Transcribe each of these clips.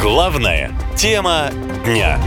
Главная тема дня.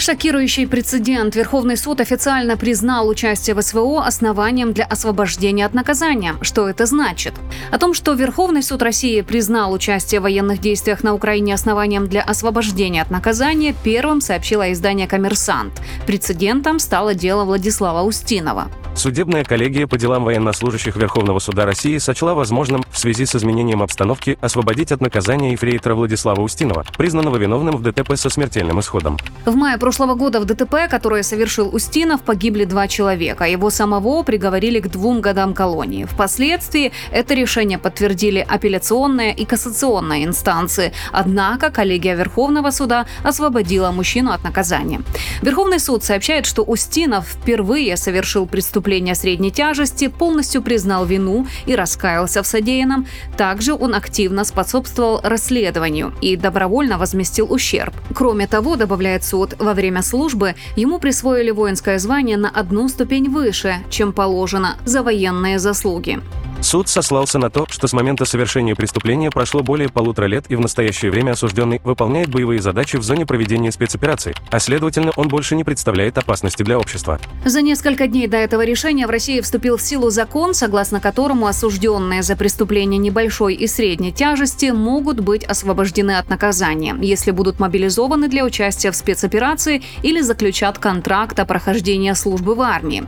Шокирующий прецедент. Верховный суд официально признал участие в СВО основанием для освобождения от наказания. Что это значит? О том, что Верховный суд России признал участие в военных действиях на Украине основанием для освобождения от наказания, первым сообщило издание «Коммерсант». Прецедентом стало дело Владислава Устинова. Судебная коллегия по делам военнослужащих Верховного суда России сочла возможным в связи с изменением обстановки освободить от наказания ефрейтора Владислава Устинова, признанного виновным в ДТП со смертельным исходом. В мае прошлого года в ДТП, которое совершил Устинов, погибли два человека. Его самого приговорили к двум годам колонии. Впоследствии это решение подтвердили апелляционная и кассационная инстанции. Однако коллегия Верховного суда освободила мужчину от наказания. Верховный суд сообщает, что Устинов впервые совершил преступление средней тяжести, полностью признал вину и раскаялся в содеянном. Также он активно способствовал расследованию и добровольно возместил ущерб. Кроме того, добавляет суд, во время службы ему присвоили воинское звание на одну ступень выше, чем положено, за военные заслуги. Суд сослался на то, что с момента совершения преступления прошло более полутора лет и в настоящее время осужденный выполняет боевые задачи в зоне проведения спецоперации, а следовательно он больше не представляет опасности для общества. За несколько дней до этого решения в России вступил в силу закон, согласно которому осужденные за преступления небольшой и средней тяжести могут быть освобождены от наказания, если будут мобилизованы для участия в спецоперации или заключат контракт о прохождении службы в армии.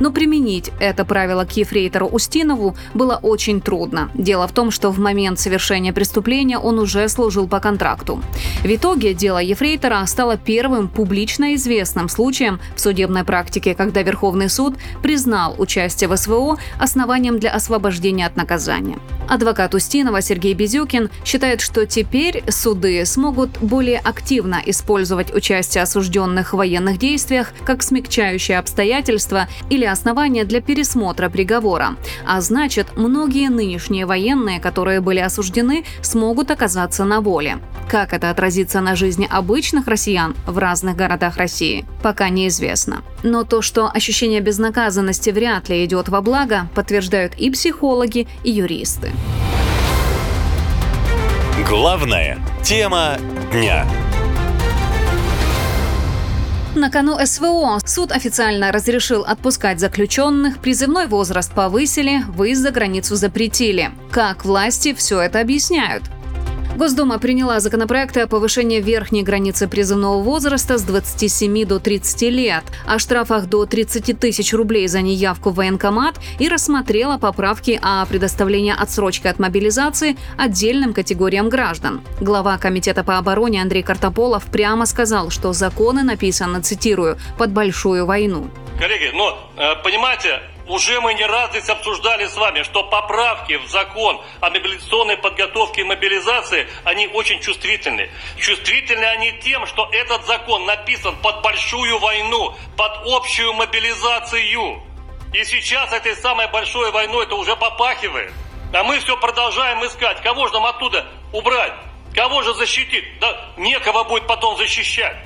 Но применить это правило к ефрейтору Устинову было очень трудно. Дело в том, что в момент совершения преступления он уже служил по контракту. В итоге дело Ефрейтора стало первым публично известным случаем в судебной практике, когда Верховный суд признал участие в СВО основанием для освобождения от наказания. Адвокат Устинова Сергей Безюкин считает, что теперь суды смогут более активно использовать участие осужденных в военных действиях как смягчающее обстоятельство или основание для пересмотра приговора. А значит, многие нынешние военные, которые были осуждены, смогут оказаться на воле. Как это отразится на жизни обычных россиян в разных городах России, пока неизвестно. Но то, что ощущение безнаказанности вряд ли идет во благо, подтверждают и психологи, и юристы. Главная тема дня. На кону СВО суд официально разрешил отпускать заключенных, призывной возраст повысили, выезд за границу запретили. Как власти все это объясняют? Госдума приняла законопроекты о повышении верхней границы призывного возраста с 27 до 30 лет, о штрафах до 30 тысяч рублей за неявку в военкомат и рассмотрела поправки о предоставлении отсрочки от мобилизации отдельным категориям граждан. Глава Комитета по обороне Андрей Картополов прямо сказал, что законы написаны, цитирую, «под большую войну». Коллеги, э, понимаете, уже мы не раз здесь обсуждали с вами, что поправки в закон о мобилизационной подготовке и мобилизации, они очень чувствительны. Чувствительны они тем, что этот закон написан под большую войну, под общую мобилизацию. И сейчас этой самой большой войной это уже попахивает. А мы все продолжаем искать. Кого же нам оттуда убрать? Кого же защитить? Да некого будет потом защищать.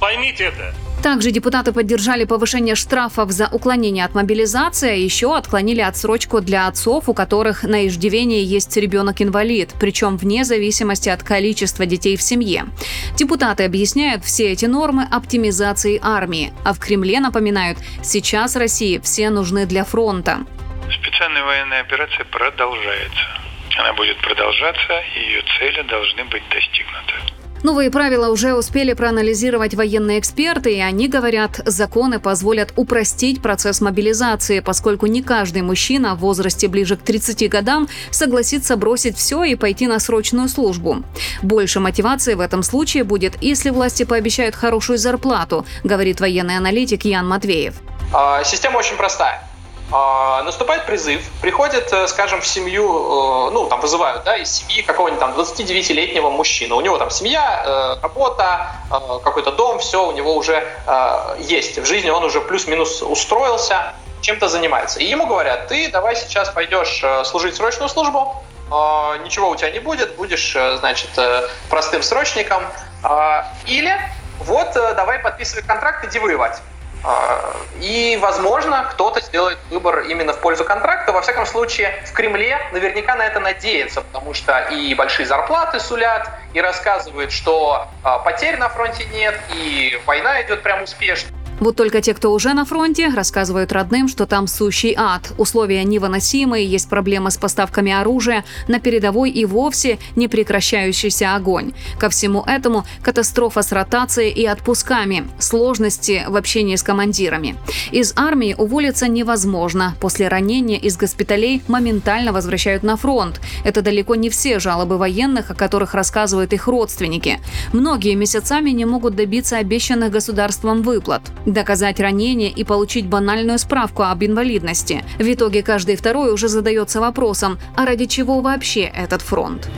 Поймите это. Также депутаты поддержали повышение штрафов за уклонение от мобилизации, а еще отклонили отсрочку для отцов, у которых на иждивении есть ребенок-инвалид, причем вне зависимости от количества детей в семье. Депутаты объясняют все эти нормы оптимизацией армии, а в Кремле напоминают, сейчас России все нужны для фронта. Специальная военная операция продолжается. Она будет продолжаться, и ее цели должны быть достигнуты. Новые правила уже успели проанализировать военные эксперты, и они говорят, законы позволят упростить процесс мобилизации, поскольку не каждый мужчина в возрасте ближе к 30 годам согласится бросить все и пойти на срочную службу. Больше мотивации в этом случае будет, если власти пообещают хорошую зарплату, говорит военный аналитик Ян Матвеев. А, система очень простая. А, наступает призыв, приходят, э, скажем, в семью, э, ну, там вызывают, да, из семьи какого-нибудь там 29-летнего мужчину. У него там семья, э, работа, какой-то дом, все у него уже есть. В жизни он уже плюс-минус устроился, чем-то занимается. И ему говорят, ты давай сейчас пойдешь служить срочную службу, ничего у тебя не будет, будешь, значит, простым срочником. Или вот давай подписывай контракт, иди воевать. А, и, возможно, кто-то сделает выбор именно в пользу контракта. Во всяком случае, в Кремле наверняка на это надеется, потому что и большие зарплаты сулят, и рассказывают, что а, потерь на фронте нет, и война идет прям успешно. Вот только те, кто уже на фронте, рассказывают родным, что там сущий ад. Условия невыносимые, есть проблемы с поставками оружия, на передовой и вовсе не прекращающийся огонь. Ко всему этому катастрофа с ротацией и отпусками, сложности в общении с командирами. Из армии уволиться невозможно. После ранения из госпиталей моментально возвращают на фронт. Это далеко не все жалобы военных, о которых рассказывают их родственники. Многие месяцами не могут добиться обещанных государством выплат доказать ранение и получить банальную справку об инвалидности. В итоге каждый второй уже задается вопросом, а ради чего вообще этот фронт?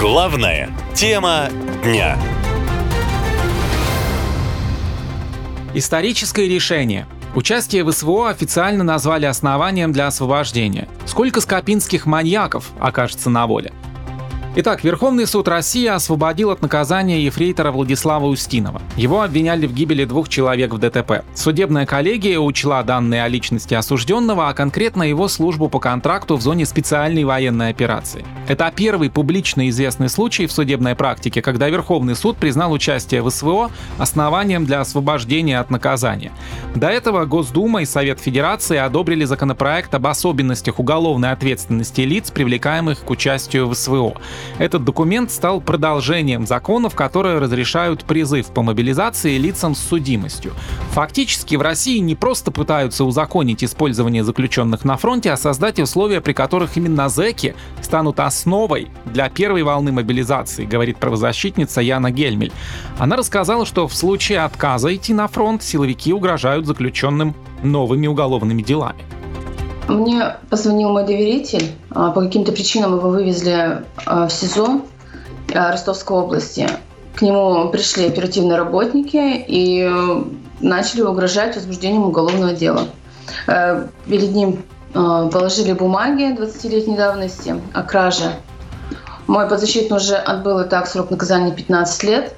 Главная тема дня. Историческое решение. Участие в СВО официально назвали основанием для освобождения. Сколько скопинских маньяков окажется на воле? Итак, Верховный суд России освободил от наказания ефрейтора Владислава Устинова. Его обвиняли в гибели двух человек в ДТП. Судебная коллегия учла данные о личности осужденного, а конкретно его службу по контракту в зоне специальной военной операции. Это первый публично известный случай в судебной практике, когда Верховный суд признал участие в СВО основанием для освобождения от наказания. До этого Госдума и Совет Федерации одобрили законопроект об особенностях уголовной ответственности лиц, привлекаемых к участию в СВО. Этот документ стал продолжением законов, которые разрешают призыв по мобилизации лицам с судимостью. Фактически в России не просто пытаются узаконить использование заключенных на фронте, а создать условия, при которых именно зэки станут основой для первой волны мобилизации, говорит правозащитница Яна Гельмель. Она рассказала, что в случае отказа идти на фронт силовики угрожают заключенным новыми уголовными делами. Мне позвонил мой доверитель. А, по каким-то причинам его вывезли а, в СИЗО а, Ростовской области. К нему пришли оперативные работники и э, начали угрожать возбуждением уголовного дела. Э, перед ним положили бумаги 20-летней давности о краже. Мой подзащитный уже отбыл и так срок наказания 15 лет.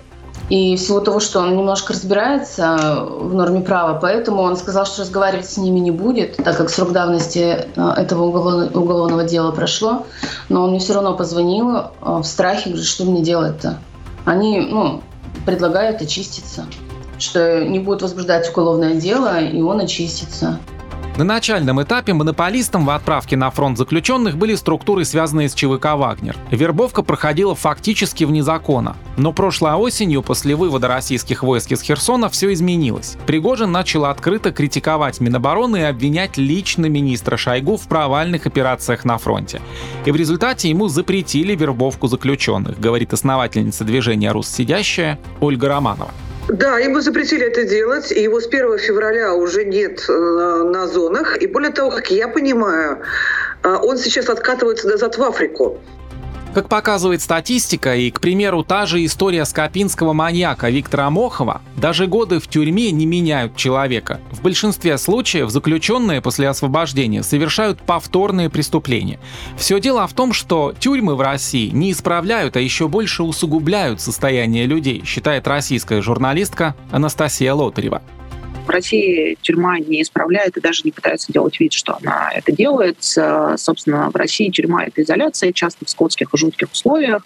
И в силу того, что он немножко разбирается в норме права, поэтому он сказал, что разговаривать с ними не будет, так как срок давности э, этого уголовного дела прошло. Но он мне все равно позвонил э, в страхе, говорит, что мне делать-то. Они ну, предлагают очиститься, что не будут возбуждать уголовное дело, и он очистится. На начальном этапе монополистом в отправке на фронт заключенных были структуры, связанные с ЧВК «Вагнер». Вербовка проходила фактически вне закона. Но прошлой осенью, после вывода российских войск из Херсона, все изменилось. Пригожин начал открыто критиковать Минобороны и обвинять лично министра Шойгу в провальных операциях на фронте. И в результате ему запретили вербовку заключенных, говорит основательница движения «Руссидящая» Ольга Романова. Да, ему запретили это делать, и его с 1 февраля уже нет э, на зонах. И более того, как я понимаю, э, он сейчас откатывается назад в Африку. Как показывает статистика, и, к примеру, та же история скопинского маньяка Виктора Мохова, даже годы в тюрьме не меняют человека. В большинстве случаев заключенные после освобождения совершают повторные преступления. Все дело в том, что тюрьмы в России не исправляют, а еще больше усугубляют состояние людей, считает российская журналистка Анастасия Лотарева. В России тюрьма не исправляет и даже не пытается делать вид, что она это делает. Собственно, в России тюрьма — это изоляция, часто в скотских и жутких условиях.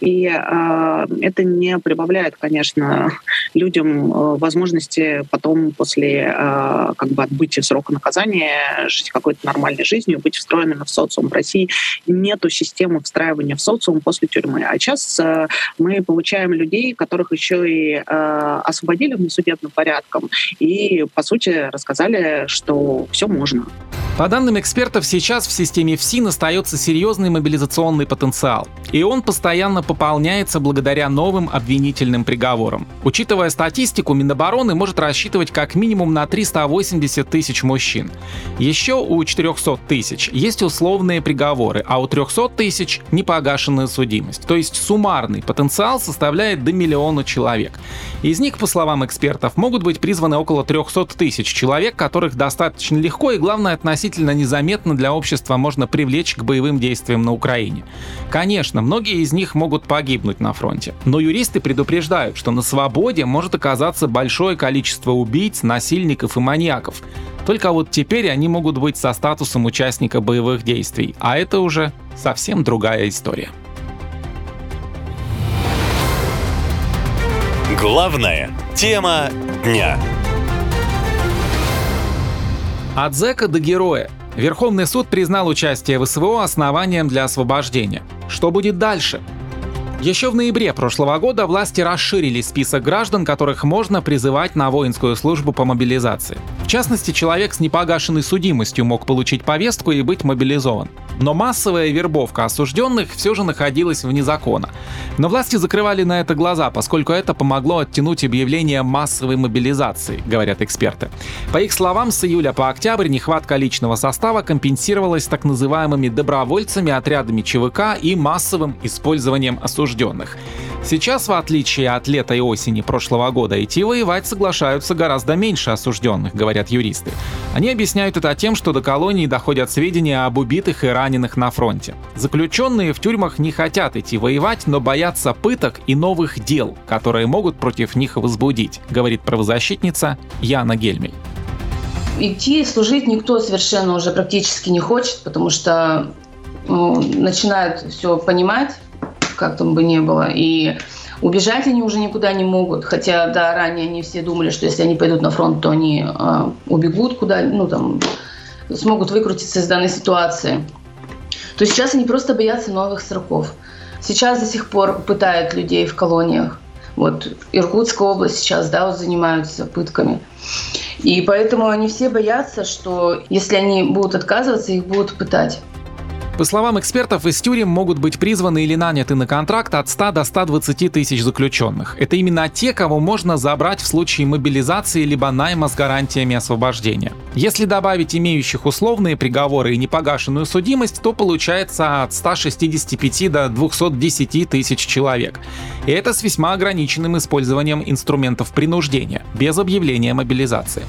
И э, это не прибавляет, конечно, людям э, возможности потом после э, как бы отбытия срока наказания жить какой-то нормальной жизнью, быть встроенными в социум. В России нету системы встраивания в социум после тюрьмы. А сейчас э, мы получаем людей, которых еще и э, освободили внесудебным порядком, и по сути, рассказали, что все можно. По данным экспертов, сейчас в системе ФСИН остается серьезный мобилизационный потенциал, и он постоянно пополняется благодаря новым обвинительным приговорам. Учитывая статистику, Минобороны может рассчитывать как минимум на 380 тысяч мужчин. Еще у 400 тысяч есть условные приговоры, а у 300 тысяч — непогашенная судимость. То есть суммарный потенциал составляет до миллиона человек. Из них, по словам экспертов, могут быть призваны около 300 тысяч человек, которых достаточно легко и, главное, относительно незаметно для общества можно привлечь к боевым действиям на Украине. Конечно, многие из них могут погибнуть на фронте, но юристы предупреждают, что на свободе может оказаться большое количество убийц, насильников и маньяков. Только вот теперь они могут быть со статусом участника боевых действий, а это уже совсем другая история. Главная тема дня. От зэка до героя. Верховный суд признал участие в СВО основанием для освобождения. Что будет дальше? Еще в ноябре прошлого года власти расширили список граждан, которых можно призывать на воинскую службу по мобилизации. В частности, человек с непогашенной судимостью мог получить повестку и быть мобилизован. Но массовая вербовка осужденных все же находилась вне закона. Но власти закрывали на это глаза, поскольку это помогло оттянуть объявление массовой мобилизации, говорят эксперты. По их словам, с июля по октябрь нехватка личного состава компенсировалась так называемыми добровольцами, отрядами ЧВК и массовым использованием осужденных. Сейчас, в отличие от лета и осени прошлого года, идти воевать соглашаются гораздо меньше осужденных, говорят юристы. Они объясняют это тем, что до колонии доходят сведения об убитых и раненых на фронте. Заключенные в тюрьмах не хотят идти воевать, но боятся пыток и новых дел, которые могут против них возбудить, говорит правозащитница Яна Гельмель. Идти служить никто совершенно уже практически не хочет, потому что ну, начинают все понимать, как там бы ни было. И убежать они уже никуда не могут. Хотя, да, ранее они все думали, что если они пойдут на фронт, то они э, убегут куда, ну там, смогут выкрутиться из данной ситуации. То сейчас они просто боятся новых сроков. Сейчас до сих пор пытают людей в колониях. Вот Иркутская область сейчас, да, вот занимаются пытками. И поэтому они все боятся, что если они будут отказываться, их будут пытать. По словам экспертов, из тюрем могут быть призваны или наняты на контракт от 100 до 120 тысяч заключенных. Это именно те, кого можно забрать в случае мобилизации либо найма с гарантиями освобождения. Если добавить имеющих условные приговоры и непогашенную судимость, то получается от 165 до 210 тысяч человек. И это с весьма ограниченным использованием инструментов принуждения, без объявления мобилизации.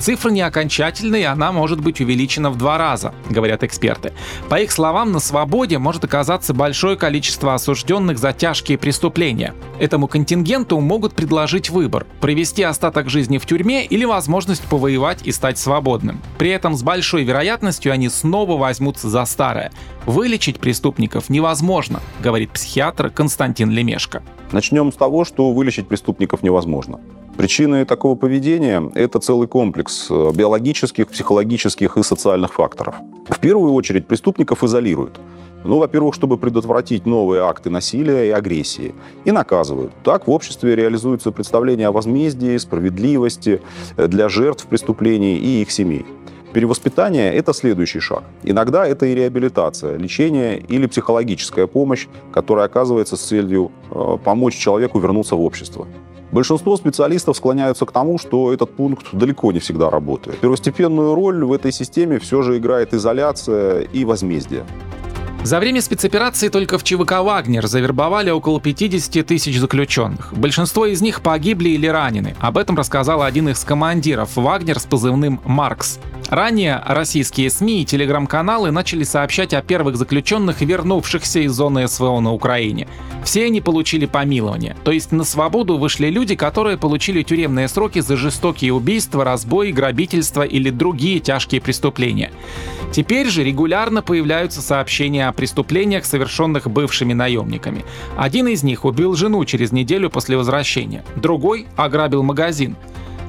Цифра не окончательная, она может быть увеличена в два раза, говорят эксперты. По их словам, на свободе может оказаться большое количество осужденных за тяжкие преступления. Этому контингенту могут предложить выбор – провести остаток жизни в тюрьме или возможность повоевать и стать свободным. При этом с большой вероятностью они снова возьмутся за старое. Вылечить преступников невозможно, говорит психиатр Константин Лемешко. Начнем с того, что вылечить преступников невозможно. Причины такого поведения – это целый комплекс э, биологических, психологических и социальных факторов. В первую очередь преступников изолируют. Ну, во-первых, чтобы предотвратить новые акты насилия и агрессии. И наказывают. Так в обществе реализуется представление о возмездии, справедливости э, для жертв преступлений и их семей. Перевоспитание – это следующий шаг. Иногда это и реабилитация, лечение или психологическая помощь, которая оказывается с целью э, помочь человеку вернуться в общество. Большинство специалистов склоняются к тому, что этот пункт далеко не всегда работает. Первостепенную роль в этой системе все же играет изоляция и возмездие. За время спецоперации только в ЧВК «Вагнер» завербовали около 50 тысяч заключенных. Большинство из них погибли или ранены. Об этом рассказал один из командиров «Вагнер» с позывным «Маркс». Ранее российские СМИ и телеграм-каналы начали сообщать о первых заключенных, вернувшихся из зоны СВО на Украине. Все они получили помилование, то есть на свободу вышли люди, которые получили тюремные сроки за жестокие убийства, разбой, грабительство или другие тяжкие преступления. Теперь же регулярно появляются сообщения о преступлениях, совершенных бывшими наемниками. Один из них убил жену через неделю после возвращения, другой ограбил магазин.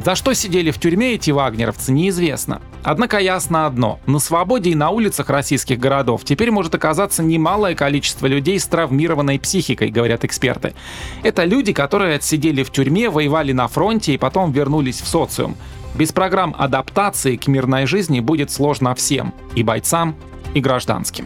За что сидели в тюрьме эти вагнеровцы, неизвестно. Однако ясно одно. На свободе и на улицах российских городов теперь может оказаться немалое количество людей с травмированной психикой, говорят эксперты. Это люди, которые отсидели в тюрьме, воевали на фронте и потом вернулись в социум. Без программ адаптации к мирной жизни будет сложно всем – и бойцам, и гражданским.